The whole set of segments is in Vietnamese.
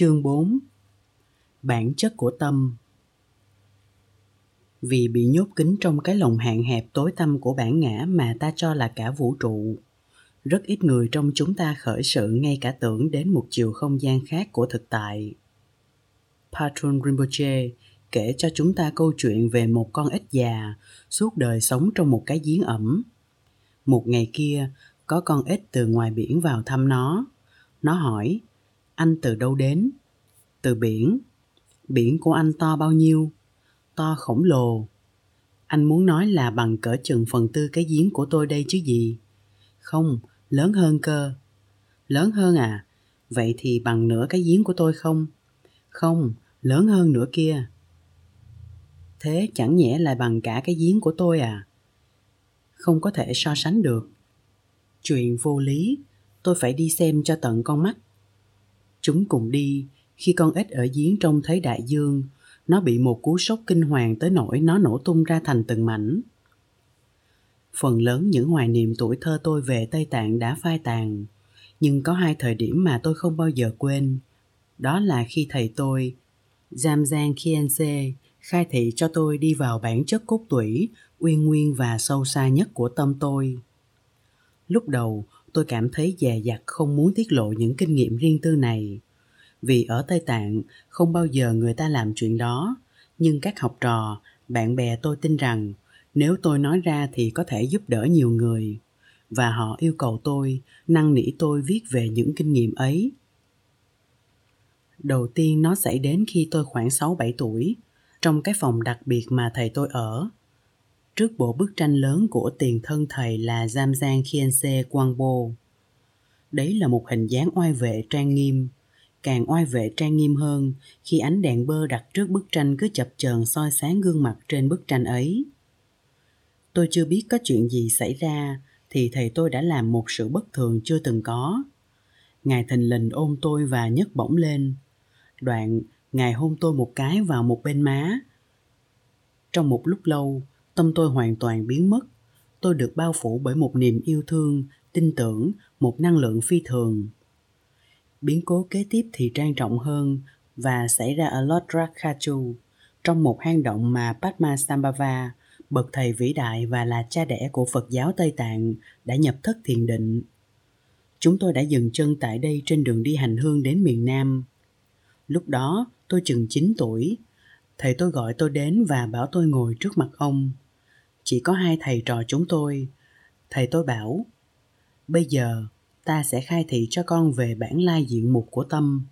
Chương 4 Bản chất của tâm Vì bị nhốt kín trong cái lồng hạn hẹp tối tăm của bản ngã mà ta cho là cả vũ trụ, rất ít người trong chúng ta khởi sự ngay cả tưởng đến một chiều không gian khác của thực tại. Patron Rinpoche kể cho chúng ta câu chuyện về một con ếch già suốt đời sống trong một cái giếng ẩm. Một ngày kia, có con ếch từ ngoài biển vào thăm nó. Nó hỏi, anh từ đâu đến? Từ biển. Biển của anh to bao nhiêu? To khổng lồ. Anh muốn nói là bằng cỡ chừng phần tư cái giếng của tôi đây chứ gì? Không, lớn hơn cơ. Lớn hơn à? Vậy thì bằng nửa cái giếng của tôi không? Không, lớn hơn nửa kia. Thế chẳng nhẽ lại bằng cả cái giếng của tôi à? Không có thể so sánh được. Chuyện vô lý, tôi phải đi xem cho tận con mắt. Chúng cùng đi, khi con ếch ở giếng trông thấy đại dương, nó bị một cú sốc kinh hoàng tới nỗi nó nổ tung ra thành từng mảnh. Phần lớn những hoài niệm tuổi thơ tôi về Tây Tạng đã phai tàn, nhưng có hai thời điểm mà tôi không bao giờ quên. Đó là khi thầy tôi, Jamzang Khiense, khai thị cho tôi đi vào bản chất cốt tủy, uyên nguyên và sâu xa nhất của tâm tôi. Lúc đầu, tôi cảm thấy dè dặt không muốn tiết lộ những kinh nghiệm riêng tư này. Vì ở Tây Tạng, không bao giờ người ta làm chuyện đó, nhưng các học trò, bạn bè tôi tin rằng nếu tôi nói ra thì có thể giúp đỡ nhiều người. Và họ yêu cầu tôi năn nỉ tôi viết về những kinh nghiệm ấy. Đầu tiên nó xảy đến khi tôi khoảng 6-7 tuổi. Trong cái phòng đặc biệt mà thầy tôi ở trước bộ bức tranh lớn của tiền thân thầy là Jamzang Khiense Quangbo. Đấy là một hình dáng oai vệ trang nghiêm, càng oai vệ trang nghiêm hơn khi ánh đèn bơ đặt trước bức tranh cứ chập chờn soi sáng gương mặt trên bức tranh ấy. Tôi chưa biết có chuyện gì xảy ra thì thầy tôi đã làm một sự bất thường chưa từng có. Ngài thình lình ôm tôi và nhấc bổng lên. Đoạn, Ngài hôn tôi một cái vào một bên má. Trong một lúc lâu, tâm tôi hoàn toàn biến mất. Tôi được bao phủ bởi một niềm yêu thương, tin tưởng, một năng lượng phi thường. Biến cố kế tiếp thì trang trọng hơn và xảy ra ở Lord Rakhachu, trong một hang động mà Padmasambhava, bậc thầy vĩ đại và là cha đẻ của Phật giáo Tây Tạng, đã nhập thất thiền định. Chúng tôi đã dừng chân tại đây trên đường đi hành hương đến miền Nam. Lúc đó, tôi chừng 9 tuổi. Thầy tôi gọi tôi đến và bảo tôi ngồi trước mặt ông. Chỉ có hai thầy trò chúng tôi. Thầy tôi bảo, bây giờ ta sẽ khai thị cho con về bản lai diện mục của tâm.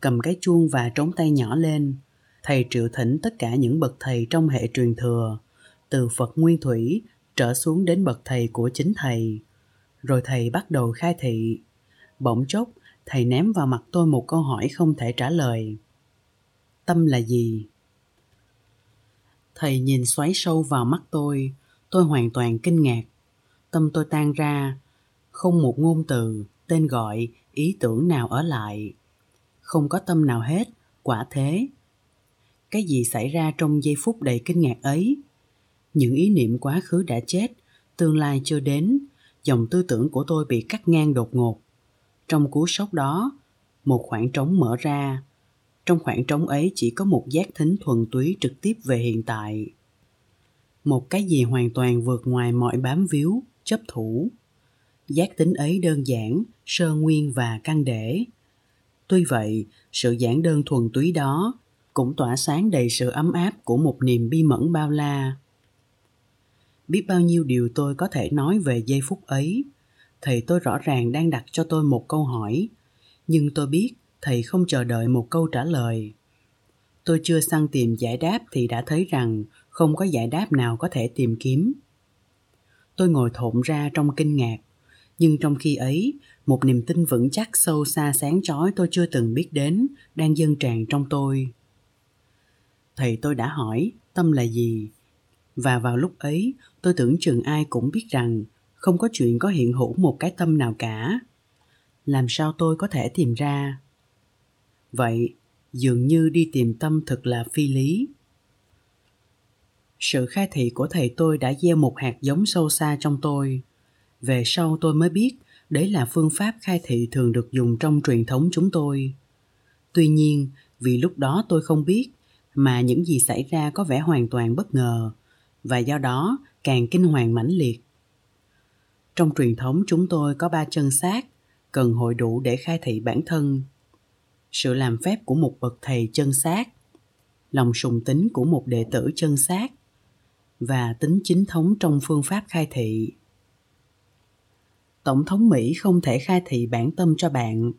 Cầm cái chuông và trống tay nhỏ lên, thầy triệu thỉnh tất cả những bậc thầy trong hệ truyền thừa, từ Phật Nguyên Thủy trở xuống đến bậc thầy của chính thầy. Rồi thầy bắt đầu khai thị. Bỗng chốc, thầy ném vào mặt tôi một câu hỏi không thể trả lời. Tâm là gì? Thầy nhìn xoáy sâu vào mắt tôi, tôi hoàn toàn kinh ngạc. Tâm tôi tan ra, không một ngôn từ, tên gọi, ý tưởng nào ở lại. Không có tâm nào hết, quả thế. Cái gì xảy ra trong giây phút đầy kinh ngạc ấy? Những ý niệm quá khứ đã chết, tương lai chưa đến, dòng tư tưởng của tôi bị cắt ngang đột ngột. Trong cú sốc đó, một khoảng trống mở ra. Trong khoảng trống ấy chỉ có một giác thính thuần túy trực tiếp về hiện tại. Một cái gì hoàn toàn vượt ngoài mọi bám víu, chấp thủ. Giác tính ấy đơn giản, sơ nguyên và căn để. Tuy vậy, sự giản đơn thuần túy đó cũng tỏa sáng đầy sự ấm áp của một niềm bi mẫn bao la. Biết bao nhiêu điều tôi có thể nói về giây phút ấy, thầy tôi rõ ràng đang đặt cho tôi một câu hỏi nhưng tôi biết thầy không chờ đợi một câu trả lời. Tôi chưa săn tìm giải đáp thì đã thấy rằng không có giải đáp nào có thể tìm kiếm. Tôi ngồi thộn ra trong kinh ngạc, nhưng trong khi ấy, một niềm tin vững chắc sâu xa sáng chói tôi chưa từng biết đến đang dâng tràn trong tôi. Thầy tôi đã hỏi, tâm là gì? Và vào lúc ấy, tôi tưởng chừng ai cũng biết rằng không có chuyện có hiện hữu một cái tâm nào cả. Làm sao tôi có thể tìm ra? Vậy dường như đi tìm tâm thật là phi lý sự khai thị của thầy tôi đã gieo một hạt giống sâu xa trong tôi về sau tôi mới biết Đấy là phương pháp khai thị thường được dùng trong truyền thống chúng tôi. Tuy nhiên, vì lúc đó tôi không biết mà những gì xảy ra có vẻ hoàn toàn bất ngờ và do đó càng kinh hoàng mãnh liệt. Trong truyền thống chúng tôi có ba chân xác cần hội đủ để khai thị bản thân. Sự làm phép của một bậc thầy chân xác, lòng sùng tính của một đệ tử chân xác và tính chính thống trong phương pháp khai thị. Tổng thống Mỹ không thể khai thị bản tâm cho bạn,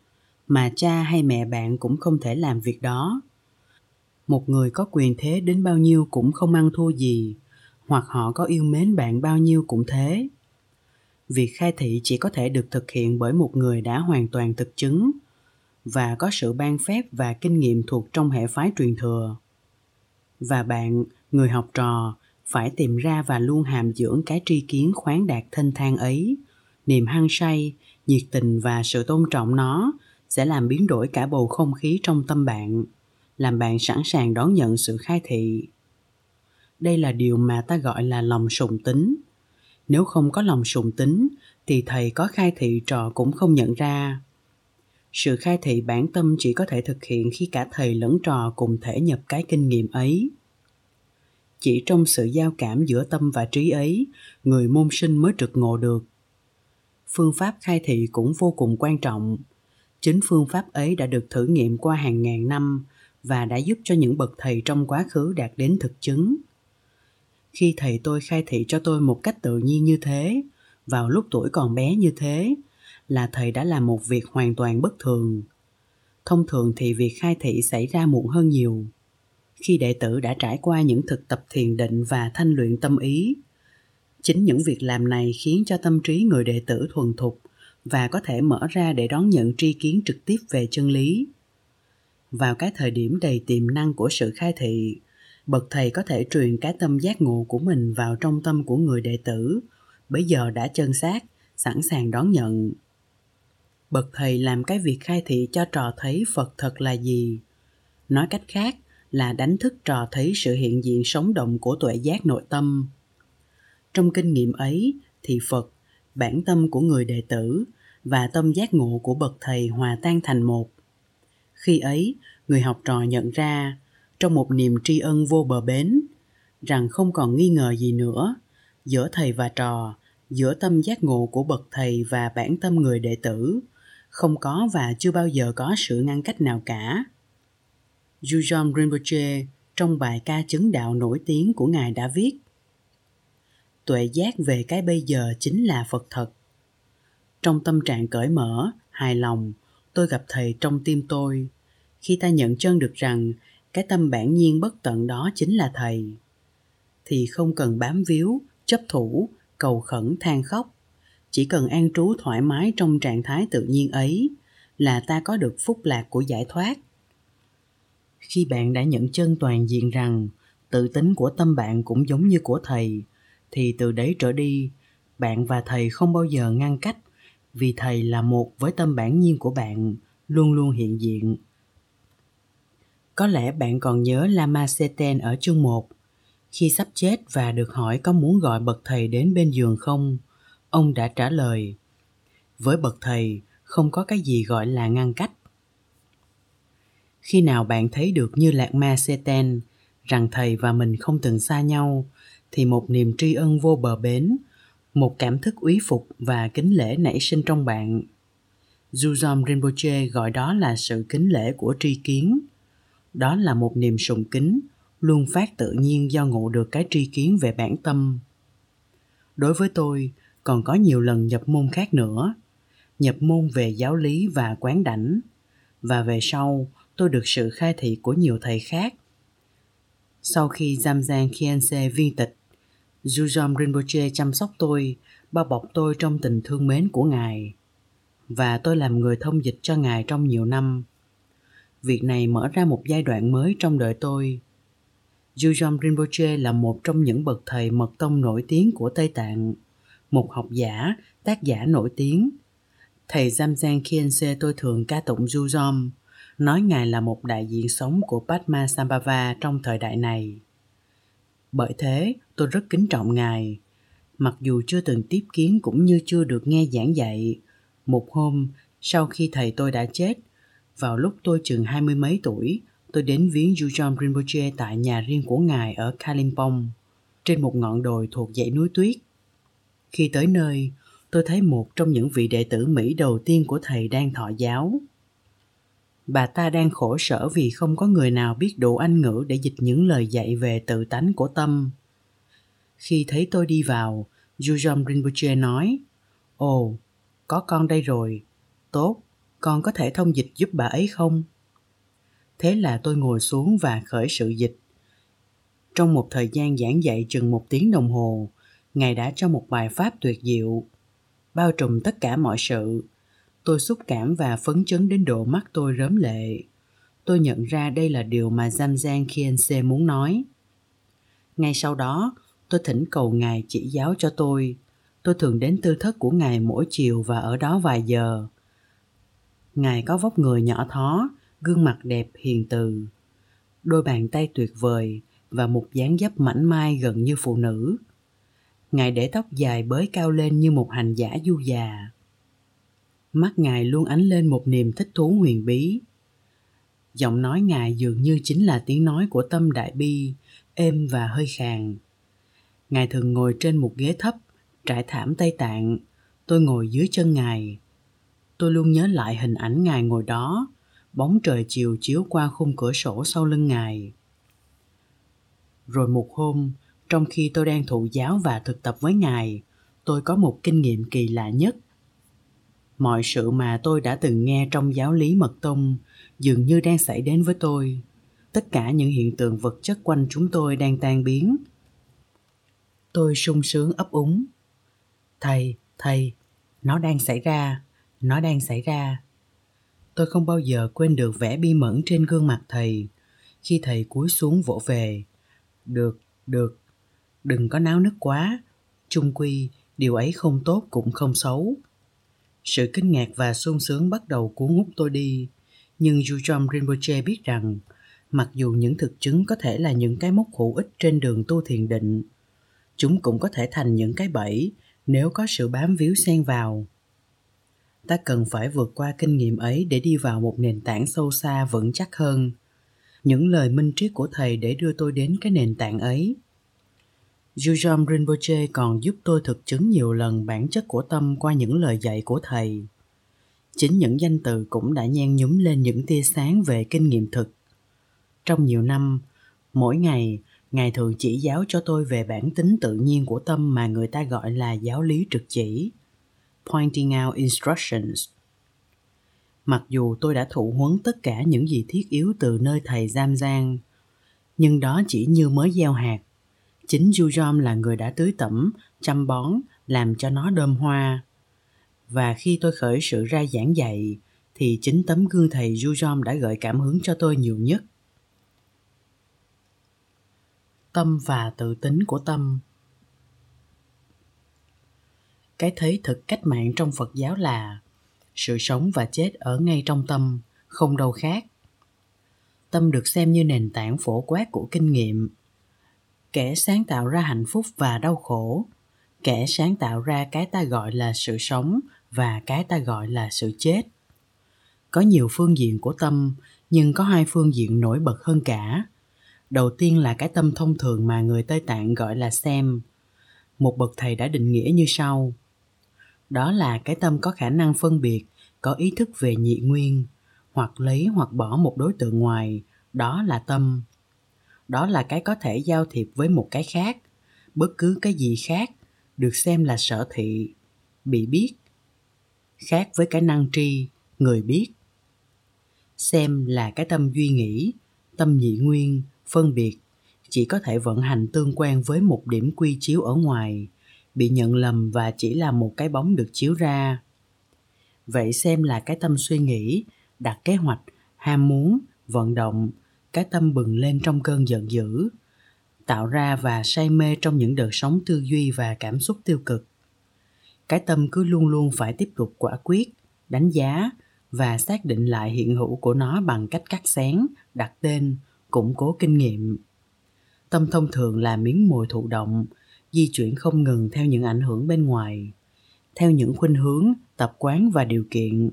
mà cha hay mẹ bạn cũng không thể làm việc đó. Một người có quyền thế đến bao nhiêu cũng không ăn thua gì, hoặc họ có yêu mến bạn bao nhiêu cũng thế. Việc khai thị chỉ có thể được thực hiện bởi một người đã hoàn toàn thực chứng và có sự ban phép và kinh nghiệm thuộc trong hệ phái truyền thừa. Và bạn, người học trò, phải tìm ra và luôn hàm dưỡng cái tri kiến khoáng đạt thanh thang ấy. Niềm hăng say nhiệt tình và sự tôn trọng nó sẽ làm biến đổi cả bầu không khí trong tâm bạn làm bạn sẵn sàng đón nhận sự khai thị. Đây là điều mà ta gọi là lòng sùng tính. Nếu không có lòng sùng tính thì thầy có khai thị trò cũng không nhận ra sự khai thị bản tâm chỉ có thể thực hiện khi cả thầy lẫn trò cùng thể nhập cái kinh nghiệm ấy. Chỉ trong sự giao cảm giữa tâm và trí ấy, người môn sinh mới trực ngộ được. Phương pháp khai thị cũng vô cùng quan trọng. Chính phương pháp ấy đã được thử nghiệm qua hàng ngàn năm và đã giúp cho những bậc thầy trong quá khứ đạt đến thực chứng. Khi thầy tôi khai thị cho tôi một cách tự nhiên như thế, vào lúc tuổi còn bé như thế là thầy đã làm một việc hoàn toàn bất thường. Thông thường thì việc khai thị xảy ra muộn hơn nhiều. Khi đệ tử đã trải qua những thực tập thiền định và thanh luyện tâm ý, chính những việc làm này khiến cho tâm trí người đệ tử thuần thục và có thể mở ra để đón nhận tri kiến trực tiếp về chân lý. Vào cái thời điểm đầy tiềm năng của sự khai thị, bậc thầy có thể truyền cái tâm giác ngộ của mình vào trong tâm của người đệ tử bây giờ đã chân xác, sẵn sàng đón nhận bậc thầy làm cái việc khai thị cho trò thấy phật thật là gì? Nói cách khác là đánh thức trò thấy sự hiện diện sống động của tuệ giác nội tâm. Trong kinh nghiệm ấy thì phật, bản tâm của người đệ tử và tâm giác ngộ của bậc thầy hòa tan thành một. Khi ấy, người học trò nhận ra, trong một niềm tri ân vô bờ bến, rằng không còn nghi ngờ gì nữa, giữa thầy và trò, giữa tâm giác ngộ của bậc thầy và bản tâm người đệ tử không có và chưa bao giờ có sự ngăn cách nào cả Yujom Rinpoche trong bài ca chứng đạo nổi tiếng của Ngài đã viết Tuệ giác về cái bây giờ chính là Phật thật. Trong tâm trạng cởi mở, hài lòng, tôi gặp Thầy trong tim tôi. Khi ta nhận chân được rằng cái tâm bản nhiên bất tận đó chính là Thầy, thì không cần bám víu, chấp thủ, cầu khẩn than khóc. Chỉ cần an trú thoải mái trong trạng thái tự nhiên ấy là ta có được phúc lạc của giải thoát. Khi bạn đã nhận chân toàn diện rằng tự tính của tâm bạn cũng giống như của thầy, thì từ đấy trở đi, bạn và thầy không bao giờ ngăn cách vì thầy là một với tâm bản nhiên của bạn luôn luôn hiện diện. Có lẽ bạn còn nhớ Lama Seten ở chương 1 khi sắp chết và được hỏi có muốn gọi bậc thầy đến bên giường không? Ông đã trả lời với bậc thầy không có cái gì gọi là ngăn cách khi nào bạn thấy được như lạc ma seten rằng thầy và mình không từng xa nhau thì một niềm tri ân vô bờ bến một cảm thức úy phục và kính lễ nảy sinh trong bạn Zuzom Rinpoche gọi đó là sự kính lễ của tri kiến. Đó là một niềm sùng kính, luôn phát tự nhiên do ngộ được cái tri kiến về bản tâm. Đối với tôi, còn có nhiều lần nhập môn khác nữa. Nhập môn về giáo lý và quán đảnh. Và về sau, tôi được sự khai thị của nhiều thầy khác. Sau khi Zamzang Khiense viên tịch, Jujom Rinpoche chăm sóc tôi, bao bọc tôi trong tình thương mến của Ngài. Và tôi làm người thông dịch cho Ngài trong nhiều năm. Việc này mở ra một giai đoạn mới trong đời tôi. Jujom Rinpoche là một trong những bậc thầy mật tông nổi tiếng của Tây Tạng, một học giả, tác giả nổi tiếng. Thầy Zamzang Khiense tôi thường ca tụng Jujom, nói Ngài là một đại diện sống của Padma Sambhava trong thời đại này. Bởi thế, tôi rất kính trọng Ngài. Mặc dù chưa từng tiếp kiến cũng như chưa được nghe giảng dạy, Một hôm, sau khi thầy tôi đã chết, vào lúc tôi chừng hai mươi mấy tuổi, tôi đến viếng Yujom Rinpoche tại nhà riêng của ngài ở Kalimpong, trên một ngọn đồi thuộc dãy núi tuyết. Khi tới nơi, tôi thấy một trong những vị đệ tử Mỹ đầu tiên của thầy đang thọ giáo. Bà ta đang khổ sở vì không có người nào biết đủ Anh ngữ để dịch những lời dạy về tự tánh của tâm. Khi thấy tôi đi vào, Yujom Rinpoche nói, Ồ, có con đây rồi. Tốt, con có thể thông dịch giúp bà ấy không? Thế là tôi ngồi xuống và khởi sự dịch. Trong một thời gian giảng dạy chừng một tiếng đồng hồ, Ngài đã cho một bài pháp tuyệt diệu, bao trùm tất cả mọi sự. Tôi xúc cảm và phấn chấn đến độ mắt tôi rớm lệ. Tôi nhận ra đây là điều mà Zamzan Khiense muốn nói. Ngay sau đó, tôi thỉnh cầu Ngài chỉ giáo cho tôi. Tôi thường đến tư thất của Ngài mỗi chiều và ở đó vài giờ. Ngài có vóc người nhỏ thó, gương mặt đẹp hiền từ. Đôi bàn tay tuyệt vời và một dáng dấp mảnh mai gần như phụ nữ. Ngài để tóc dài bới cao lên như một hành giả du già. Mắt Ngài luôn ánh lên một niềm thích thú huyền bí. Giọng nói Ngài dường như chính là tiếng nói của tâm đại bi, êm và hơi khàn. Ngài thường ngồi trên một ghế thấp, trải thảm Tây Tạng. Tôi ngồi dưới chân Ngài. Tôi luôn nhớ lại hình ảnh Ngài ngồi đó, bóng trời chiều chiếu qua khung cửa sổ sau lưng Ngài. Rồi một hôm, trong khi tôi đang thụ giáo và thực tập với Ngài, tôi có một kinh nghiệm kỳ lạ nhất. Mọi sự mà tôi đã từng nghe trong giáo lý mật tông dường như đang xảy đến với tôi. Tất cả những hiện tượng vật chất quanh chúng tôi đang tan biến. Tôi sung sướng ấp úng. Thầy, thầy, nó đang xảy ra, nó đang xảy ra. Tôi không bao giờ quên được vẻ bi mẫn trên gương mặt thầy khi thầy cúi xuống vỗ về. Được, được, đừng có náo nức quá. Chung quy, điều ấy không tốt cũng không xấu. Sự kinh ngạc và sung sướng bắt đầu cuốn hút tôi đi. Nhưng Yujom Rinpoche biết rằng, mặc dù những thực chứng có thể là những cái mốc hữu ích trên đường tu thiền định, chúng cũng có thể thành những cái bẫy nếu có sự bám víu xen vào ta cần phải vượt qua kinh nghiệm ấy để đi vào một nền tảng sâu xa vững chắc hơn những lời minh triết của thầy để đưa tôi đến cái nền tảng ấy Yujam Rinpoche còn giúp tôi thực chứng nhiều lần bản chất của tâm qua những lời dạy của thầy. Chính những danh từ cũng đã nhen nhúm lên những tia sáng về kinh nghiệm thực. Trong nhiều năm, mỗi ngày, Ngài thường chỉ giáo cho tôi về bản tính tự nhiên của tâm mà người ta gọi là giáo lý trực chỉ pointing out instructions. Mặc dù tôi đã thụ huấn tất cả những gì thiết yếu từ nơi thầy Giam Giang, nhưng đó chỉ như mới gieo hạt. Chính Jujom là người đã tưới tẩm, chăm bón, làm cho nó đơm hoa. Và khi tôi khởi sự ra giảng dạy, thì chính tấm gương thầy Jujom đã gợi cảm hứng cho tôi nhiều nhất. Tâm và tự tính của tâm cái thấy thực cách mạng trong phật giáo là sự sống và chết ở ngay trong tâm không đâu khác tâm được xem như nền tảng phổ quát của kinh nghiệm kẻ sáng tạo ra hạnh phúc và đau khổ. Kẻ sáng tạo ra cái ta gọi là sự sống và cái ta gọi là sự chết. Có nhiều phương diện của tâm, nhưng có hai phương diện nổi bật hơn cả. Đầu tiên là cái tâm thông thường mà người tây tạng gọi là xem. Một bậc thầy đã định nghĩa như sau. Đó là cái tâm có khả năng phân biệt, có ý thức về nhị nguyên, hoặc lấy hoặc bỏ một đối tượng ngoài. Đó là tâm đó là cái có thể giao thiệp với một cái khác. Bất cứ cái gì khác được xem là sở thị, bị biết. Khác với cái năng tri, người biết. Xem là cái tâm duy nghĩ, tâm nhị nguyên, phân biệt. Chỉ có thể vận hành tương quan với một điểm quy chiếu ở ngoài, bị nhận lầm và chỉ là một cái bóng được chiếu ra. Vậy xem là cái tâm suy nghĩ, đặt kế hoạch, ham muốn, vận động cái tâm bừng lên trong cơn giận dữ tạo ra và say mê trong những đợt sóng tư duy và cảm xúc tiêu cực cái tâm cứ luôn luôn phải tiếp tục quả quyết đánh giá và xác định lại hiện hữu của nó bằng cách cắt xén đặt tên củng cố kinh nghiệm tâm thông thường là miếng mồi thụ động di chuyển không ngừng theo những ảnh hưởng bên ngoài theo những khuynh hướng, tập quán và điều kiện.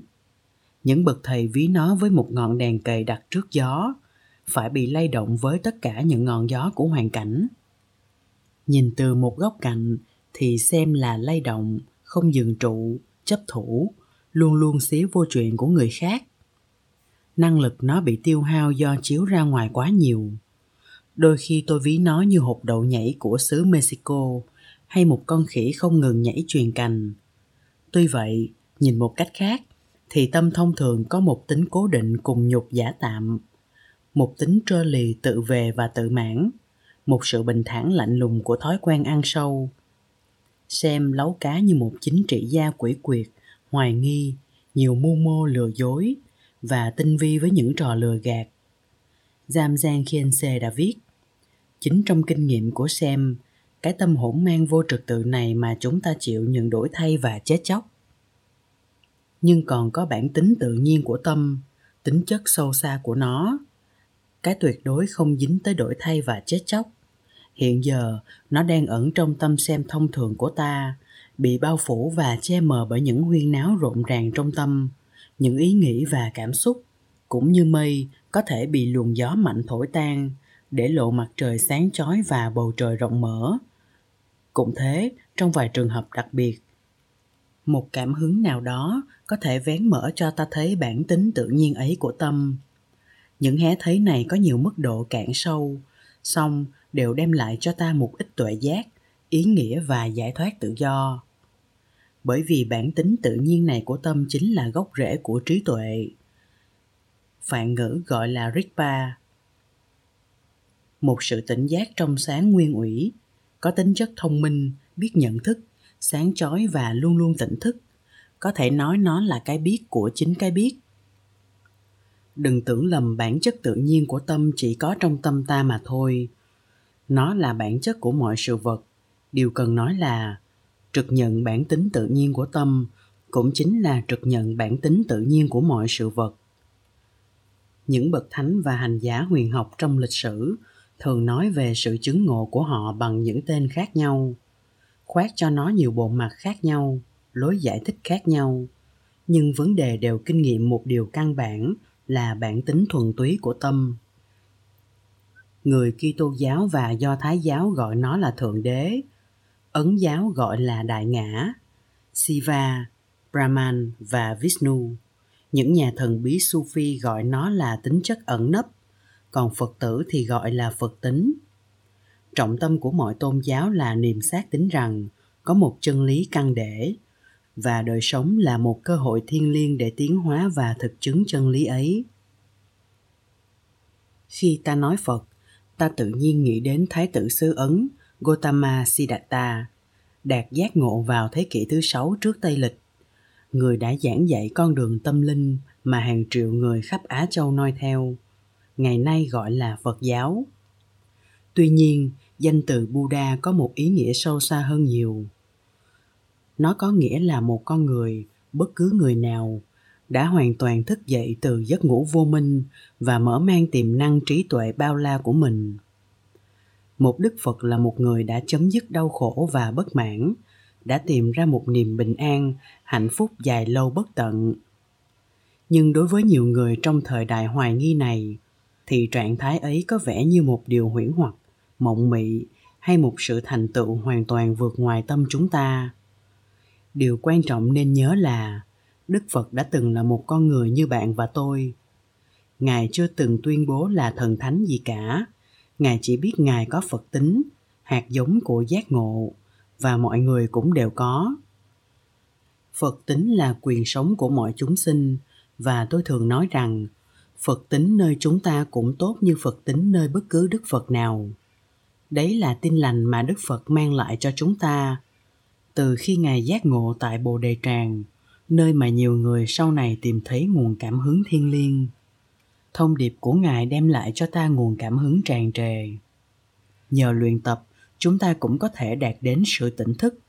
Những bậc thầy ví nó với một ngọn đèn cầy đặt trước gió, phải bị lay động với tất cả những ngọn gió của hoàn cảnh. Nhìn từ một góc cạnh thì xem là lay động, không dừng trụ, chấp thủ, luôn luôn xía vô chuyện của người khác. Năng lực nó bị tiêu hao do chiếu ra ngoài quá nhiều. Đôi khi tôi ví nó như hộp đậu nhảy của xứ Mexico hay một con khỉ không ngừng nhảy truyền cành. Tuy vậy, nhìn một cách khác, thì tâm thông thường có một tính cố định cùng nhục giả tạm, một tính trơ lì tự về và tự mãn, một sự bình thản lạnh lùng của thói quen ăn sâu. Xem lấu cá như một chính trị gia quỷ quyệt, hoài nghi, nhiều mưu mô lừa dối và tinh vi với những trò lừa gạt. Giam Giang Khiense đã viết, chính trong kinh nghiệm của Sam, cái tâm hỗn mang vô trật tự này mà chúng ta chịu những đổi thay và chết chóc nhưng còn có bản tính tự nhiên của tâm tính chất sâu xa của nó cái tuyệt đối không dính tới đổi thay và chết chóc. Hiện giờ, nó đang ẩn trong tâm xem thông thường của ta, bị bao phủ và che mờ bởi những huyên náo rộn ràng trong tâm, những ý nghĩ và cảm xúc, cũng như mây có thể bị luồng gió mạnh thổi tan để lộ mặt trời sáng chói và bầu trời rộng mở. Cũng thế, trong vài trường hợp đặc biệt, một cảm hứng nào đó có thể vén mở cho ta thấy bản tính tự nhiên ấy của tâm những hé thấy này có nhiều mức độ cạn sâu song đều đem lại cho ta một ít tuệ giác, ý nghĩa và giải thoát tự do. Bởi vì bản tính tự nhiên này của tâm chính là gốc rễ của trí tuệ. Phạn ngữ gọi là rigpa. Một sự tỉnh giác trong sáng nguyên ủy, có tính chất thông minh, biết nhận thức, sáng chói và luôn luôn tỉnh thức. Có thể nói nó là cái biết của chính cái biết đừng tưởng lầm bản chất tự nhiên của tâm chỉ có trong tâm ta mà thôi. Nó là bản chất của mọi sự vật. Điều cần nói là, trực nhận bản tính tự nhiên của tâm cũng chính là trực nhận bản tính tự nhiên của mọi sự vật. Những bậc thánh và hành giả huyền học trong lịch sử thường nói về sự chứng ngộ của họ bằng những tên khác nhau, khoác cho nó nhiều bộ mặt khác nhau, lối giải thích khác nhau. Nhưng vấn đề đều kinh nghiệm một điều căn bản là bản tính thuần túy của tâm người Kitô giáo và Do Thái giáo gọi nó là Thượng Đế, Ấn giáo gọi là Đại Ngã, Siva, Brahman và Vishnu. Những nhà thần bí Sufi gọi nó là tính chất ẩn nấp, còn Phật tử thì gọi là Phật tính. Trọng tâm của mọi tôn giáo là niềm xác tính rằng có một chân lý căn để và đời sống là một cơ hội thiêng liêng để tiến hóa và thực chứng chân lý ấy. Khi ta nói Phật, ta tự nhiên nghĩ đến Thái tử xứ Ấn Gotama Siddhartha, đạt giác ngộ vào thế kỷ thứ sáu trước Tây Lịch. Người đã giảng dạy con đường tâm linh mà hàng triệu người khắp Á Châu noi theo, ngày nay gọi là Phật giáo. Tuy nhiên, danh từ Buddha có một ý nghĩa sâu xa hơn nhiều. Nó có nghĩa là một con người, bất cứ người nào, đã hoàn toàn thức dậy từ giấc ngủ vô minh và mở mang tiềm năng trí tuệ bao la của mình. Một Đức Phật là một người đã chấm dứt đau khổ và bất mãn, đã tìm ra một niềm bình an, hạnh phúc dài lâu bất tận. Nhưng đối với nhiều người trong thời đại hoài nghi này, thì trạng thái ấy có vẻ như một điều huyễn hoặc mộng mị hay một sự thành tựu hoàn toàn vượt ngoài tâm chúng ta điều quan trọng nên nhớ là đức phật đã từng là một con người như bạn và tôi. Ngài chưa từng tuyên bố là thần thánh gì cả. Ngài chỉ biết ngài có phật tính, hạt giống của giác ngộ, và mọi người cũng đều có. Phật tính là quyền sống của mọi chúng sinh, và tôi thường nói rằng, phật tính nơi chúng ta cũng tốt như phật tính nơi bất cứ đức phật nào. Đấy là tin lành mà đức phật mang lại cho chúng ta từ khi ngài giác ngộ tại bồ đề tràng, nơi mà nhiều người sau này tìm thấy nguồn cảm hứng thiên liêng. Thông điệp của ngài đem lại cho ta nguồn cảm hứng tràn trề. Nhờ luyện tập, chúng ta cũng có thể đạt đến sự tỉnh thức.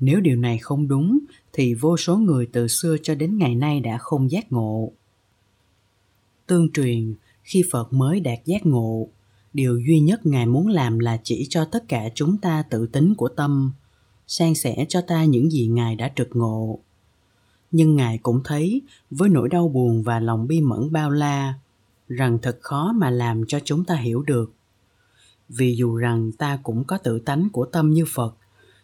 Nếu điều này không đúng, thì vô số người từ xưa cho đến ngày nay đã không giác ngộ. Tương truyền, khi phật mới đạt giác ngộ, điều duy nhất ngài muốn làm là chỉ cho tất cả chúng ta tự tính của tâm san sẻ cho ta những gì ngài đã trực ngộ. Nhưng ngài cũng thấy, với nỗi đau buồn và lòng bi mẫn bao la, rằng thật khó mà làm cho chúng ta hiểu được. Vì dù rằng ta cũng có tự tánh của tâm như phật,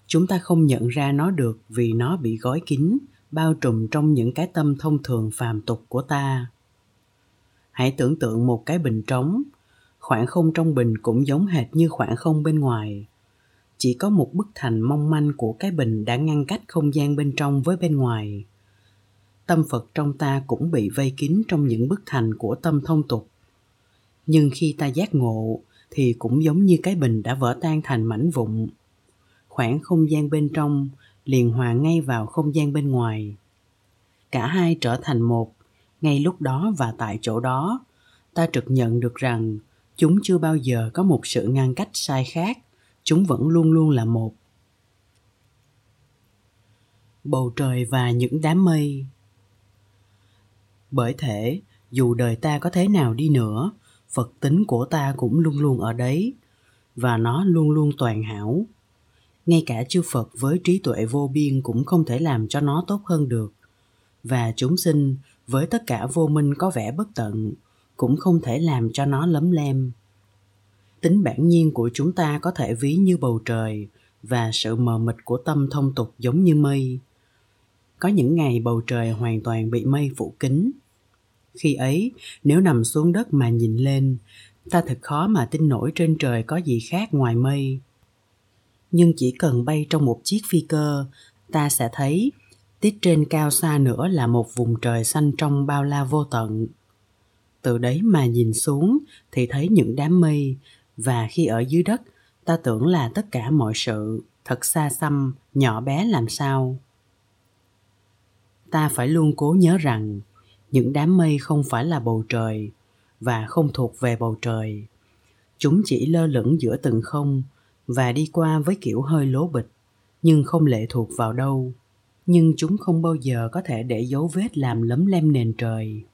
chúng ta không nhận ra nó được vì nó bị gói kín, bao trùm trong những cái tâm thông thường phàm tục của ta. Hãy tưởng tượng một cái bình trống, khoảng không trong bình cũng giống hệt như khoảng không bên ngoài chỉ có một bức thành mong manh của cái bình đã ngăn cách không gian bên trong với bên ngoài. Tâm phật trong ta cũng bị vây kín trong những bức thành của tâm thông tục. Nhưng khi ta giác ngộ, thì cũng giống như cái bình đã vỡ tan thành mảnh vụn. Khoảng không gian bên trong liền hòa ngay vào không gian bên ngoài. Cả hai trở thành một. Ngay lúc đó và tại chỗ đó, ta trực nhận được rằng chúng chưa bao giờ có một sự ngăn cách sai khác chúng vẫn luôn luôn là một. Bầu trời và những đám mây. Bởi thể dù đời ta có thế nào đi nữa, phật tính của ta cũng luôn luôn ở đấy, và nó luôn luôn toàn hảo. Ngay cả chư phật với trí tuệ vô biên cũng không thể làm cho nó tốt hơn được. Và chúng sinh với tất cả vô minh có vẻ bất tận cũng không thể làm cho nó lấm lem tính bản nhiên của chúng ta có thể ví như bầu trời và sự mờ mịt của tâm thông tục giống như mây. Có những ngày bầu trời hoàn toàn bị mây phủ kín. Khi ấy, nếu nằm xuống đất mà nhìn lên, ta thật khó mà tin nổi trên trời có gì khác ngoài mây. Nhưng chỉ cần bay trong một chiếc phi cơ, ta sẽ thấy tít trên cao xa nữa là một vùng trời xanh trong bao la vô tận. Từ đấy mà nhìn xuống thì thấy những đám mây và khi ở dưới đất, ta tưởng là tất cả mọi sự thật xa xăm, nhỏ bé làm sao? Ta phải luôn cố nhớ rằng, những đám mây không phải là bầu trời và không thuộc về bầu trời. Chúng chỉ lơ lửng giữa từng không và đi qua với kiểu hơi lố bịch, nhưng không lệ thuộc vào đâu. Nhưng chúng không bao giờ có thể để dấu vết làm lấm lem nền trời.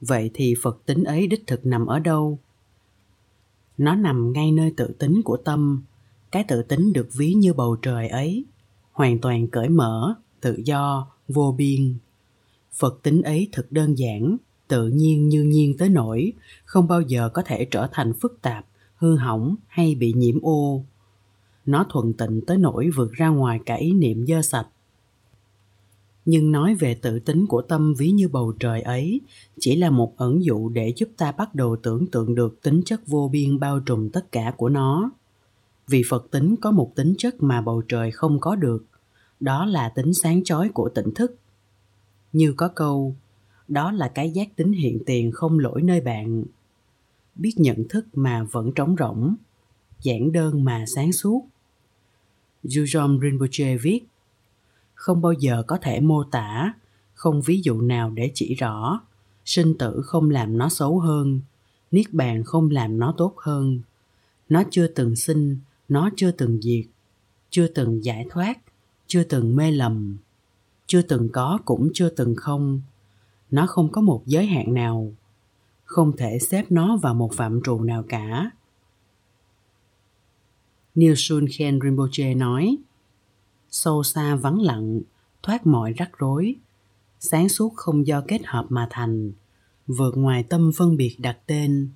Vậy thì phật tính ấy đích thực nằm ở đâu? Nó nằm ngay nơi tự tính của tâm. Cái tự tính được ví như bầu trời ấy, hoàn toàn cởi mở, tự do, vô biên. Phật tính ấy thật đơn giản, tự nhiên như nhiên tới nỗi, không bao giờ có thể trở thành phức tạp, hư hỏng hay bị nhiễm ô. Nó thuận tịnh tới nỗi vượt ra ngoài cả ý niệm dơ sạch nhưng nói về tự tính của tâm ví như bầu trời ấy, chỉ là một ẩn dụ để giúp ta bắt đầu tưởng tượng được tính chất vô biên bao trùm tất cả của nó. Vì phật tính có một tính chất mà bầu trời không có được, đó là tính sáng chói của tỉnh thức. Như có câu, đó là cái giác tính hiện tiền không lỗi nơi bạn. Biết nhận thức mà vẫn trống rỗng, giản đơn mà sáng suốt. Jujom Rinpoche viết không bao giờ có thể mô tả, không ví dụ nào để chỉ rõ. Sinh tử không làm nó xấu hơn, niết bàn không làm nó tốt hơn. Nó chưa từng sinh, nó chưa từng diệt, chưa từng giải thoát, chưa từng mê lầm, chưa từng có cũng chưa từng không. Nó không có một giới hạn nào, không thể xếp nó vào một phạm trù nào cả. Nielsen Khen Rinpoche nói sâu xa vắng lặng, thoát mọi rắc rối. Sáng suốt không do kết hợp mà thành, vượt ngoài tâm phân biệt đặt tên.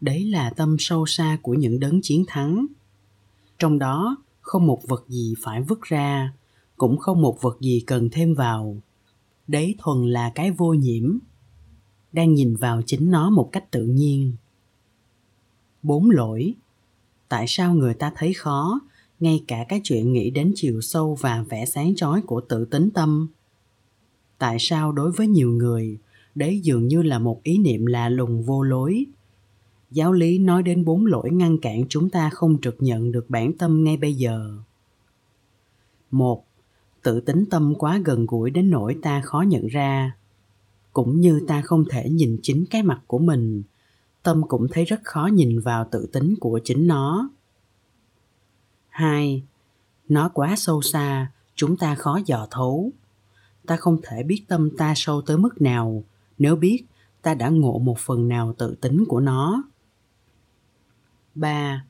Đấy là tâm sâu xa của những đấng chiến thắng. Trong đó, không một vật gì phải vứt ra, cũng không một vật gì cần thêm vào. Đấy thuần là cái vô nhiễm. Đang nhìn vào chính nó một cách tự nhiên. Bốn lỗi. Tại sao người ta thấy khó? Ngay cả cái chuyện nghĩ đến chiều sâu và vẻ sáng chói của tự tính tâm. Tại sao đối với nhiều người, đấy dường như là một ý niệm lạ lùng vô lối? Giáo lý nói đến bốn lỗi ngăn cản chúng ta không trực nhận được bản tâm ngay bây giờ. Một, tự tính tâm quá gần gũi đến nỗi ta khó nhận ra. Cũng như ta không thể nhìn chính cái mặt của mình, tâm cũng thấy rất khó nhìn vào tự tính của chính nó hai nó quá sâu xa chúng ta khó dò thấu. Ta không thể biết tâm ta sâu tới mức nào. Nếu biết ta đã ngộ một phần nào tự tính của nó. Ba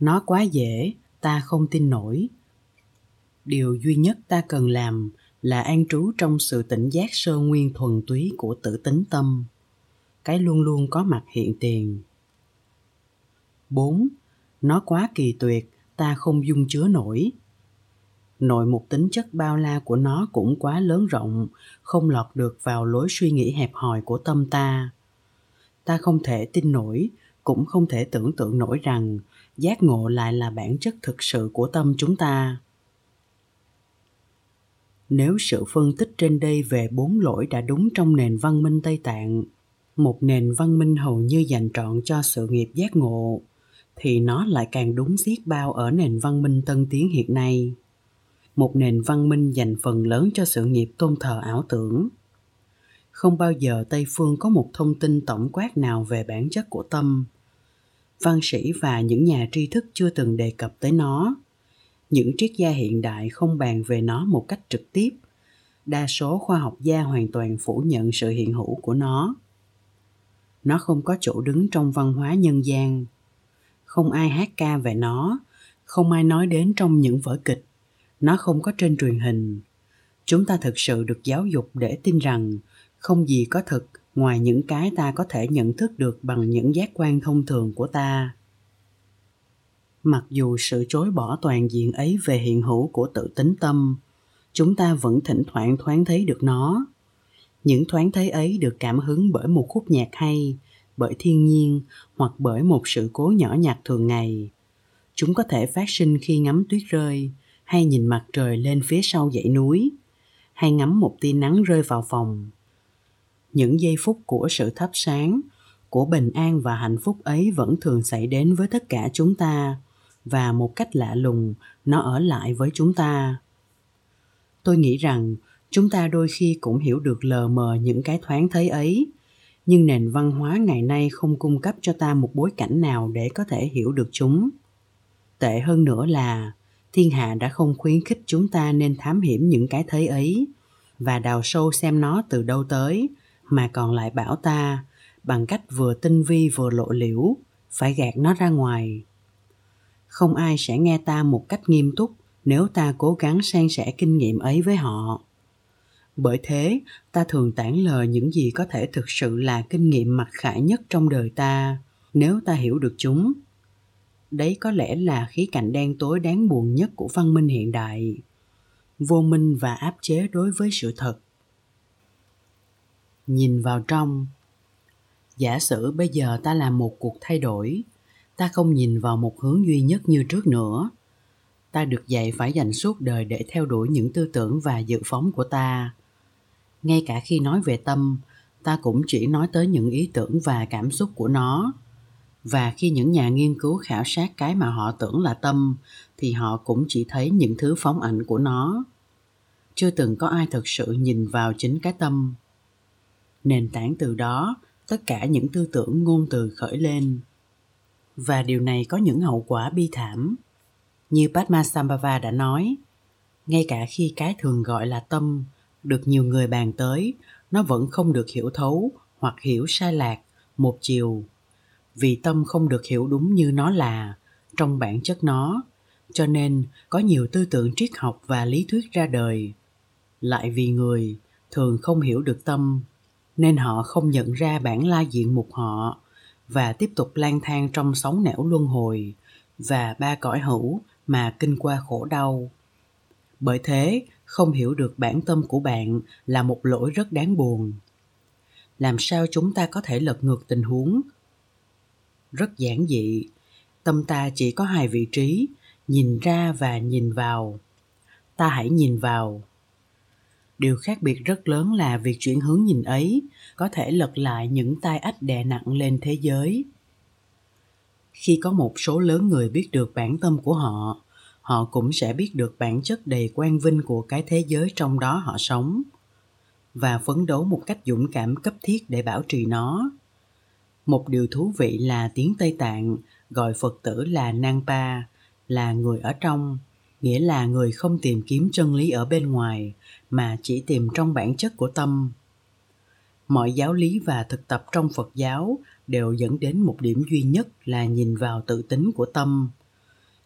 nó quá dễ ta không tin nổi. Điều duy nhất ta cần làm là an trú trong sự tỉnh giác sơ nguyên thuần túy của tự tính tâm. Cái luôn luôn có mặt hiện tiền. 4. Nó quá kỳ tuyệt, ta không dung chứa nổi. Nội một tính chất bao la của nó cũng quá lớn rộng, không lọt được vào lối suy nghĩ hẹp hòi của tâm ta. Ta không thể tin nổi, cũng không thể tưởng tượng nổi rằng giác ngộ lại là bản chất thực sự của tâm chúng ta nếu sự phân tích trên đây về bốn lỗi đã đúng trong nền văn minh tây tạng một nền văn minh hầu như dành trọn cho sự nghiệp giác ngộ thì nó lại càng đúng xiết bao ở nền văn minh tân tiến hiện nay. Một nền văn minh dành phần lớn cho sự nghiệp tôn thờ ảo tưởng. Không bao giờ tây phương có một thông tin tổng quát nào về bản chất của tâm. Văn sĩ và những nhà tri thức chưa từng đề cập tới nó. Những triết gia hiện đại không bàn về nó một cách trực tiếp. Đa số khoa học gia hoàn toàn phủ nhận sự hiện hữu của nó. Nó không có chỗ đứng trong văn hóa nhân gian không ai hát ca về nó. Không ai nói đến trong những vở kịch. Nó không có trên truyền hình. Chúng ta thực sự được giáo dục để tin rằng không gì có thực ngoài những cái ta có thể nhận thức được bằng những giác quan thông thường của ta. Mặc dù sự chối bỏ toàn diện ấy về hiện hữu của tự tính tâm, chúng ta vẫn thỉnh thoảng thoáng thấy được nó. Những thoáng thấy ấy được cảm hứng bởi một khúc nhạc hay bởi thiên nhiên hoặc bởi một sự cố nhỏ nhặt thường ngày. Chúng có thể phát sinh khi ngắm tuyết rơi hay nhìn mặt trời lên phía sau dãy núi, hay ngắm một tia nắng rơi vào phòng. Những giây phút của sự thắp sáng, của bình an và hạnh phúc ấy vẫn thường xảy đến với tất cả chúng ta, và một cách lạ lùng, nó ở lại với chúng ta. Tôi nghĩ rằng chúng ta đôi khi cũng hiểu được lờ mờ những cái thoáng thấy ấy nhưng nền văn hóa ngày nay không cung cấp cho ta một bối cảnh nào để có thể hiểu được chúng. Tệ hơn nữa là, thiên hạ đã không khuyến khích chúng ta nên thám hiểm những cái thế ấy và đào sâu xem nó từ đâu tới, mà còn lại bảo ta, bằng cách vừa tinh vi vừa lộ liễu, phải gạt nó ra ngoài. Không ai sẽ nghe ta một cách nghiêm túc nếu ta cố gắng san sẻ kinh nghiệm ấy với họ bởi thế, ta thường tản lờ những gì có thể thực sự là kinh nghiệm mặc khải nhất trong đời ta, nếu ta hiểu được chúng. Đấy có lẽ là khí cạnh đen tối đáng buồn nhất của văn minh hiện đại, vô minh và áp chế đối với sự thật. Nhìn vào trong, giả sử bây giờ ta làm một cuộc thay đổi, ta không nhìn vào một hướng duy nhất như trước nữa. Ta được dạy phải dành suốt đời để theo đuổi những tư tưởng và dự phóng của ta ngay cả khi nói về tâm, ta cũng chỉ nói tới những ý tưởng và cảm xúc của nó. Và khi những nhà nghiên cứu khảo sát cái mà họ tưởng là tâm, thì họ cũng chỉ thấy những thứ phóng ảnh của nó. Chưa từng có ai thực sự nhìn vào chính cái tâm. Nền tảng từ đó, tất cả những tư tưởng ngôn từ khởi lên. Và điều này có những hậu quả bi thảm. Như Padmasambhava đã nói, ngay cả khi cái thường gọi là tâm được nhiều người bàn tới, nó vẫn không được hiểu thấu hoặc hiểu sai lạc một chiều. Vì tâm không được hiểu đúng như nó là trong bản chất nó, cho nên có nhiều tư tưởng triết học và lý thuyết ra đời. Lại vì người thường không hiểu được tâm, nên họ không nhận ra bản la diện mục họ và tiếp tục lang thang trong sóng nẻo luân hồi và ba cõi hữu mà kinh qua khổ đau. Bởi thế không hiểu được bản tâm của bạn là một lỗi rất đáng buồn. Làm sao chúng ta có thể lật ngược tình huống? Rất giản dị, tâm ta chỉ có hai vị trí, nhìn ra và nhìn vào. Ta hãy nhìn vào. Điều khác biệt rất lớn là việc chuyển hướng nhìn ấy có thể lật lại những tai ách đè nặng lên thế giới. Khi có một số lớn người biết được bản tâm của họ họ cũng sẽ biết được bản chất đầy quang vinh của cái thế giới trong đó họ sống và phấn đấu một cách dũng cảm cấp thiết để bảo trì nó. Một điều thú vị là tiếng tây tạng gọi phật tử là nang pa, là người ở trong, nghĩa là người không tìm kiếm chân lý ở bên ngoài, mà chỉ tìm trong bản chất của tâm. Mọi giáo lý và thực tập trong phật giáo đều dẫn đến một điểm duy nhất là nhìn vào tự tính của tâm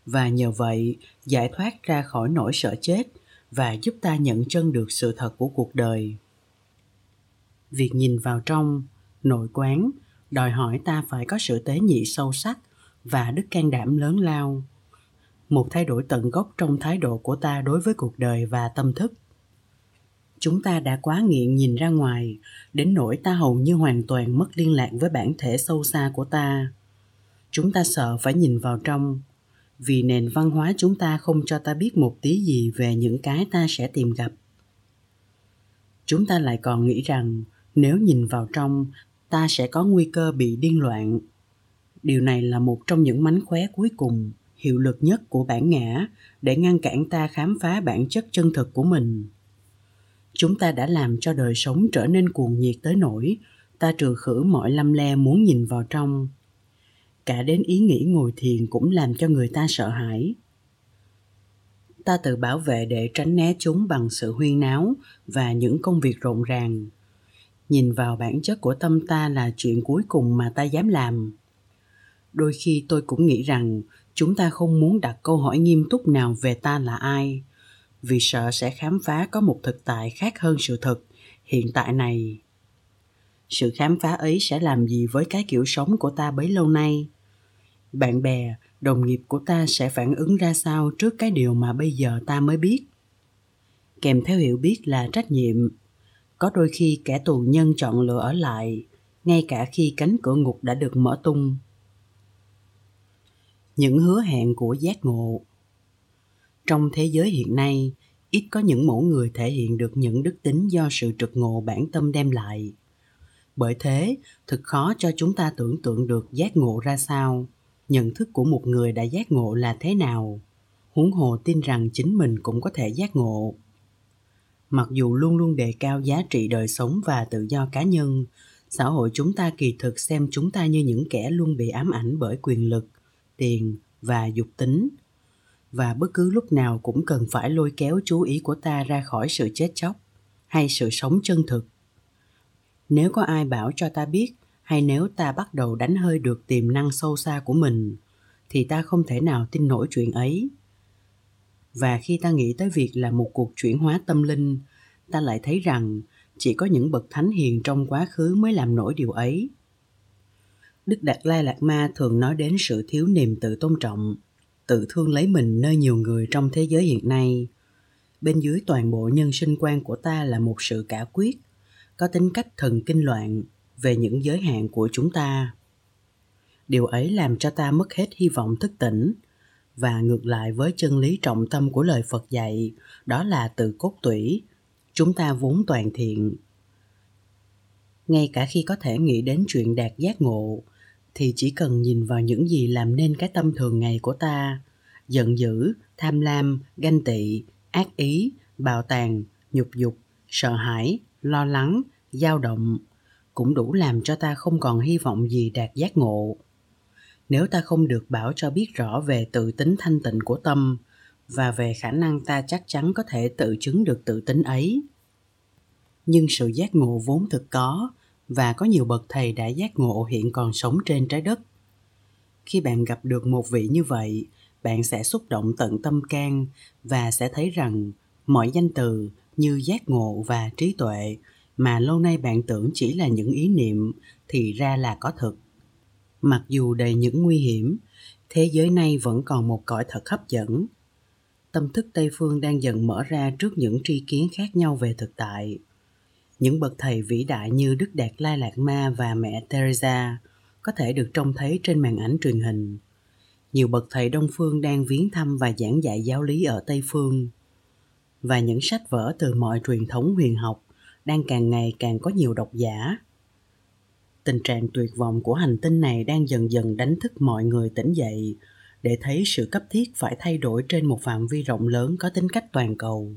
và nhờ vậy, giải thoát ra khỏi nỗi sợ chết và giúp ta nhận chân được sự thật của cuộc đời. Việc nhìn vào trong, nội quán, đòi hỏi ta phải có sự tế nhị sâu sắc và đức can đảm lớn lao. Một thay đổi tận gốc trong thái độ của ta đối với cuộc đời và tâm thức. Chúng ta đã quá nghiện nhìn ra ngoài, đến nỗi ta hầu như hoàn toàn mất liên lạc với bản thể sâu xa của ta. Chúng ta sợ phải nhìn vào trong vì nền văn hóa chúng ta không cho ta biết một tí gì về những cái ta sẽ tìm gặp. Chúng ta lại còn nghĩ rằng nếu nhìn vào trong, ta sẽ có nguy cơ bị điên loạn. Điều này là một trong những mánh khóe cuối cùng, hiệu lực nhất của bản ngã để ngăn cản ta khám phá bản chất chân thực của mình. Chúng ta đã làm cho đời sống trở nên cuồng nhiệt tới nỗi, ta trừ khử mọi lâm le muốn nhìn vào trong cả đến ý nghĩ ngồi thiền cũng làm cho người ta sợ hãi. Ta tự bảo vệ để tránh né chúng bằng sự huyên náo và những công việc rộn ràng. Nhìn vào bản chất của tâm ta là chuyện cuối cùng mà ta dám làm. Đôi khi tôi cũng nghĩ rằng chúng ta không muốn đặt câu hỏi nghiêm túc nào về ta là ai, vì sợ sẽ khám phá có một thực tại khác hơn sự thực hiện tại này sự khám phá ấy sẽ làm gì với cái kiểu sống của ta bấy lâu nay? Bạn bè, đồng nghiệp của ta sẽ phản ứng ra sao trước cái điều mà bây giờ ta mới biết? Kèm theo hiểu biết là trách nhiệm. Có đôi khi kẻ tù nhân chọn lựa ở lại, ngay cả khi cánh cửa ngục đã được mở tung. Những hứa hẹn của giác ngộ. Trong thế giới hiện nay, ít có những mẫu người thể hiện được những đức tính do sự trực ngộ bản tâm đem lại bởi thế, thật khó cho chúng ta tưởng tượng được giác ngộ ra sao. Nhận thức của một người đã giác ngộ là thế nào? Huống hồ tin rằng chính mình cũng có thể giác ngộ. Mặc dù luôn luôn đề cao giá trị đời sống và tự do cá nhân, xã hội chúng ta kỳ thực xem chúng ta như những kẻ luôn bị ám ảnh bởi quyền lực, tiền và dục tính. Và bất cứ lúc nào cũng cần phải lôi kéo chú ý của ta ra khỏi sự chết chóc hay sự sống chân thực nếu có ai bảo cho ta biết, hay nếu ta bắt đầu đánh hơi được tiềm năng sâu xa của mình, thì ta không thể nào tin nổi chuyện ấy. Và khi ta nghĩ tới việc là một cuộc chuyển hóa tâm linh, ta lại thấy rằng chỉ có những bậc thánh hiền trong quá khứ mới làm nổi điều ấy. Đức đạt lai lạt ma thường nói đến sự thiếu niềm tự tôn trọng, tự thương lấy mình nơi nhiều người trong thế giới hiện nay. Bên dưới toàn bộ nhân sinh quan của ta là một sự cả quyết có tính cách thần kinh loạn về những giới hạn của chúng ta. Điều ấy làm cho ta mất hết hy vọng thức tỉnh. Và ngược lại với chân lý trọng tâm của lời phật dạy, đó là từ cốt tủy, chúng ta vốn toàn thiện. Ngay cả khi có thể nghĩ đến chuyện đạt giác ngộ, thì chỉ cần nhìn vào những gì làm nên cái tâm thường ngày của ta, giận dữ, tham lam, ganh tị, ác ý, bạo tàn, nhục dục sợ hãi lo lắng, dao động, cũng đủ làm cho ta không còn hy vọng gì đạt giác ngộ. Nếu ta không được bảo cho biết rõ về tự tính thanh tịnh của tâm và về khả năng ta chắc chắn có thể tự chứng được tự tính ấy. Nhưng sự giác ngộ vốn thực có và có nhiều bậc thầy đã giác ngộ hiện còn sống trên trái đất. Khi bạn gặp được một vị như vậy, bạn sẽ xúc động tận tâm can và sẽ thấy rằng mọi danh từ như giác ngộ và trí tuệ, mà lâu nay bạn tưởng chỉ là những ý niệm thì ra là có thực. Mặc dù đầy những nguy hiểm, thế giới này vẫn còn một cõi thật hấp dẫn. Tâm thức tây phương đang dần mở ra trước những tri kiến khác nhau về thực tại. Những bậc thầy vĩ đại như đức đạt lai lạt ma và mẹ teresa có thể được trông thấy trên màn ảnh truyền hình. Nhiều bậc thầy đông phương đang viếng thăm và giảng dạy giáo lý ở tây phương và những sách vở từ mọi truyền thống huyền học đang càng ngày càng có nhiều độc giả. Tình trạng tuyệt vọng của hành tinh này đang dần dần đánh thức mọi người tỉnh dậy để thấy sự cấp thiết phải thay đổi trên một phạm vi rộng lớn có tính cách toàn cầu.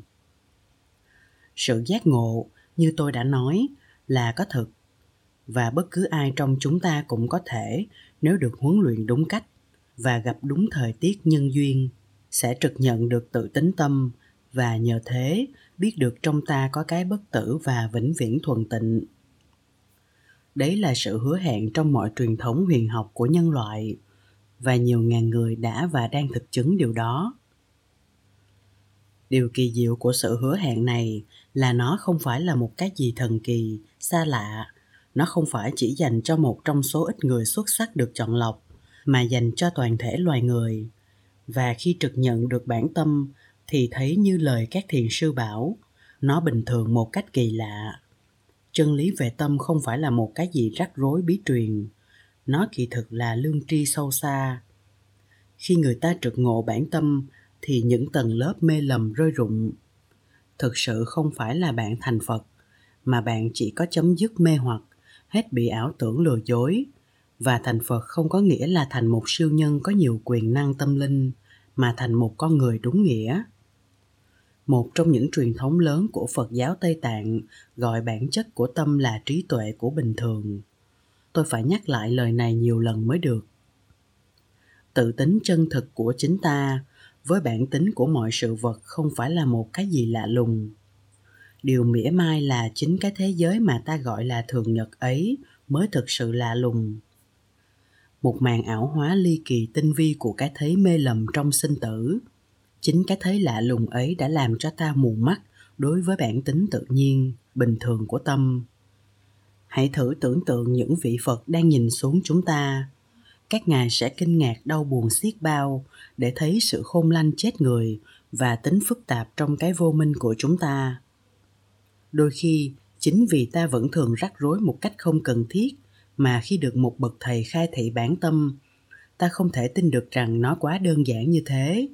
Sự giác ngộ, như tôi đã nói, là có thực, và bất cứ ai trong chúng ta cũng có thể, nếu được huấn luyện đúng cách và gặp đúng thời tiết nhân duyên, sẽ trực nhận được tự tính tâm và nhờ thế, biết được trong ta có cái bất tử và vĩnh viễn thuần tịnh. Đấy là sự hứa hẹn trong mọi truyền thống huyền học của nhân loại, và nhiều ngàn người đã và đang thực chứng điều đó. Điều kỳ diệu của sự hứa hẹn này là nó không phải là một cái gì thần kỳ, xa lạ. Nó không phải chỉ dành cho một trong số ít người xuất sắc được chọn lọc, mà dành cho toàn thể loài người. Và khi trực nhận được bản tâm thì thấy như lời các thiền sư bảo, nó bình thường một cách kỳ lạ. Chân lý về tâm không phải là một cái gì rắc rối bí truyền, nó kỳ thực là lương tri sâu xa. Khi người ta trực ngộ bản tâm, thì những tầng lớp mê lầm rơi rụng. Thực sự không phải là bạn thành phật, mà bạn chỉ có chấm dứt mê hoặc, hết bị ảo tưởng lừa dối. Và thành phật không có nghĩa là thành một siêu nhân có nhiều quyền năng tâm linh, mà thành một con người đúng nghĩa một trong những truyền thống lớn của phật giáo tây tạng, gọi bản chất của tâm là trí tuệ của bình thường. Tôi phải nhắc lại lời này nhiều lần mới được. Tự tính chân thực của chính ta với bản tính của mọi sự vật không phải là một cái gì lạ lùng. Điều mỉa mai là chính cái thế giới mà ta gọi là thường nhật ấy mới thực sự lạ lùng. Một màn ảo hóa ly kỳ tinh vi của cái thấy mê lầm trong sinh tử chính cái thế lạ lùng ấy đã làm cho ta mù mắt đối với bản tính tự nhiên, bình thường của tâm. Hãy thử tưởng tượng những vị phật đang nhìn xuống chúng ta. Các ngài sẽ kinh ngạc, đau buồn xiết bao để thấy sự khôn lanh chết người và tính phức tạp trong cái vô minh của chúng ta. Đôi khi, chính vì ta vẫn thường rắc rối một cách không cần thiết mà khi được một bậc thầy khai thị bản tâm, ta không thể tin được rằng nó quá đơn giản như thế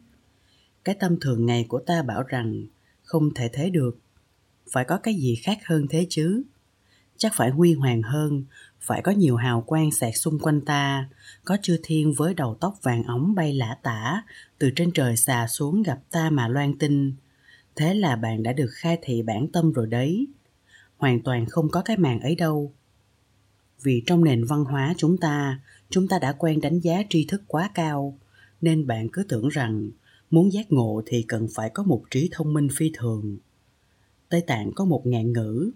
cái tâm thường ngày của ta bảo rằng không thể thế được. Phải có cái gì khác hơn thế chứ? Chắc phải huy hoàng hơn, phải có nhiều hào quang xẹt xung quanh ta. Có chư thiên với đầu tóc vàng óng bay lả tả, từ trên trời xà xuống gặp ta mà loan tin. Thế là bạn đã được khai thị bản tâm rồi đấy. Hoàn toàn không có cái màn ấy đâu. Vì trong nền văn hóa chúng ta chúng ta đã quen đánh giá tri thức quá cao, nên bạn cứ tưởng rằng muốn giác ngộ thì cần phải có một trí thông minh phi thường. Tây tạng có một ngạn ngữ.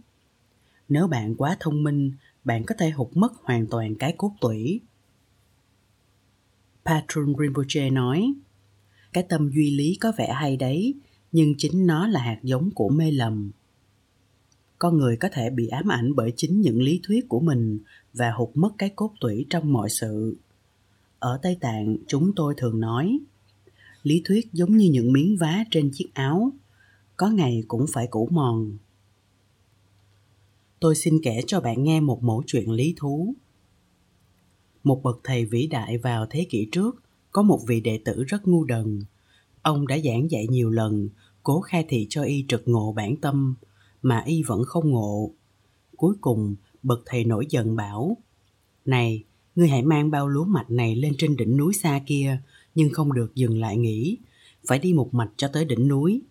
Nếu bạn quá thông minh, bạn có thể hụt mất hoàn toàn cái cốt tủy. Patron rinpoche nói, cái tâm duy lý có vẻ hay đấy, nhưng chính nó là hạt giống của mê lầm. Con người có thể bị ám ảnh bởi chính những lý thuyết của mình và hụt mất cái cốt tủy trong mọi sự. Ở tây tạng, chúng tôi thường nói lý thuyết giống như những miếng vá trên chiếc áo. Có ngày cũng phải cũ mòn. Tôi xin kể cho bạn nghe một mẫu chuyện lý thú. Một bậc thầy vĩ đại vào thế kỷ trước, có một vị đệ tử rất ngu đần. Ông đã giảng dạy nhiều lần, cố khai thị cho y trực ngộ bản tâm, mà y vẫn không ngộ. Cuối cùng, bậc thầy nổi giận bảo, này, ngươi hãy mang bao lúa mạch này lên trên đỉnh núi xa kia nhưng không được dừng lại nghỉ, phải đi một mạch cho tới đỉnh núi.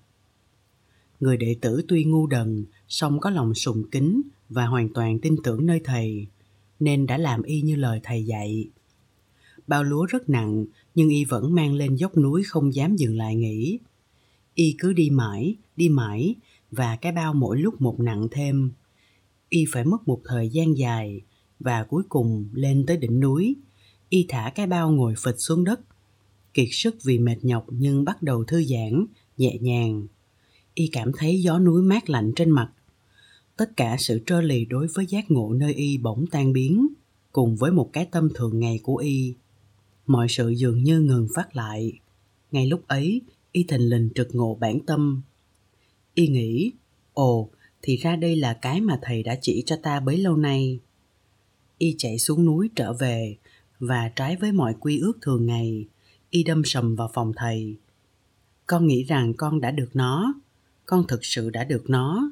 Người đệ tử tuy ngu đần, song có lòng sùng kính và hoàn toàn tin tưởng nơi thầy, nên đã làm y như lời thầy dạy. Bao lúa rất nặng, nhưng y vẫn mang lên dốc núi không dám dừng lại nghỉ. Y cứ đi mãi đi mãi, và cái bao mỗi lúc một nặng thêm. Y phải mất một thời gian dài, và cuối cùng lên tới đỉnh núi. Y thả cái bao ngồi phịch xuống đất kiệt sức vì mệt nhọc nhưng bắt đầu thư giãn, nhẹ nhàng. Y cảm thấy gió núi mát lạnh trên mặt. Tất cả sự trơ lì đối với giác ngộ nơi y bỗng tan biến, cùng với một cái tâm thường ngày của y. Mọi sự dường như ngừng phát lại. Ngay lúc ấy, y thình lình trực ngộ bản tâm. Y nghĩ, ồ, thì ra đây là cái mà thầy đã chỉ cho ta bấy lâu nay. Y chạy xuống núi trở về và trái với mọi quy ước thường ngày y đâm sầm vào phòng thầy. Con nghĩ rằng con đã được nó, con thực sự đã được nó.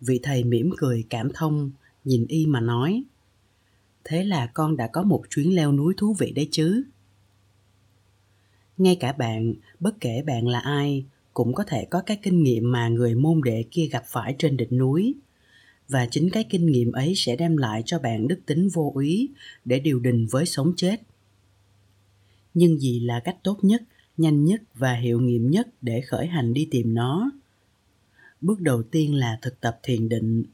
Vị thầy mỉm cười cảm thông, nhìn y mà nói, thế là con đã có một chuyến leo núi thú vị đấy chứ? Ngay cả bạn, bất kể bạn là ai, cũng có thể có cái kinh nghiệm mà người môn đệ kia gặp phải trên đỉnh núi. Và chính cái kinh nghiệm ấy sẽ đem lại cho bạn đức tính vô úy để điều đình với sống chết nhưng gì là cách tốt nhất, nhanh nhất và hiệu nghiệm nhất để khởi hành đi tìm nó. Bước đầu tiên là thực tập thiền định.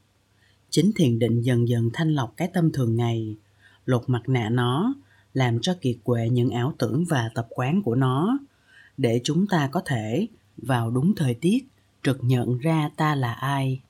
Chính thiền định dần dần thanh lọc cái tâm thường ngày, lột mặt nạ nó, làm cho kiệt quệ những ảo tưởng và tập quán của nó, để chúng ta có thể, vào đúng thời tiết, trực nhận ra ta là ai.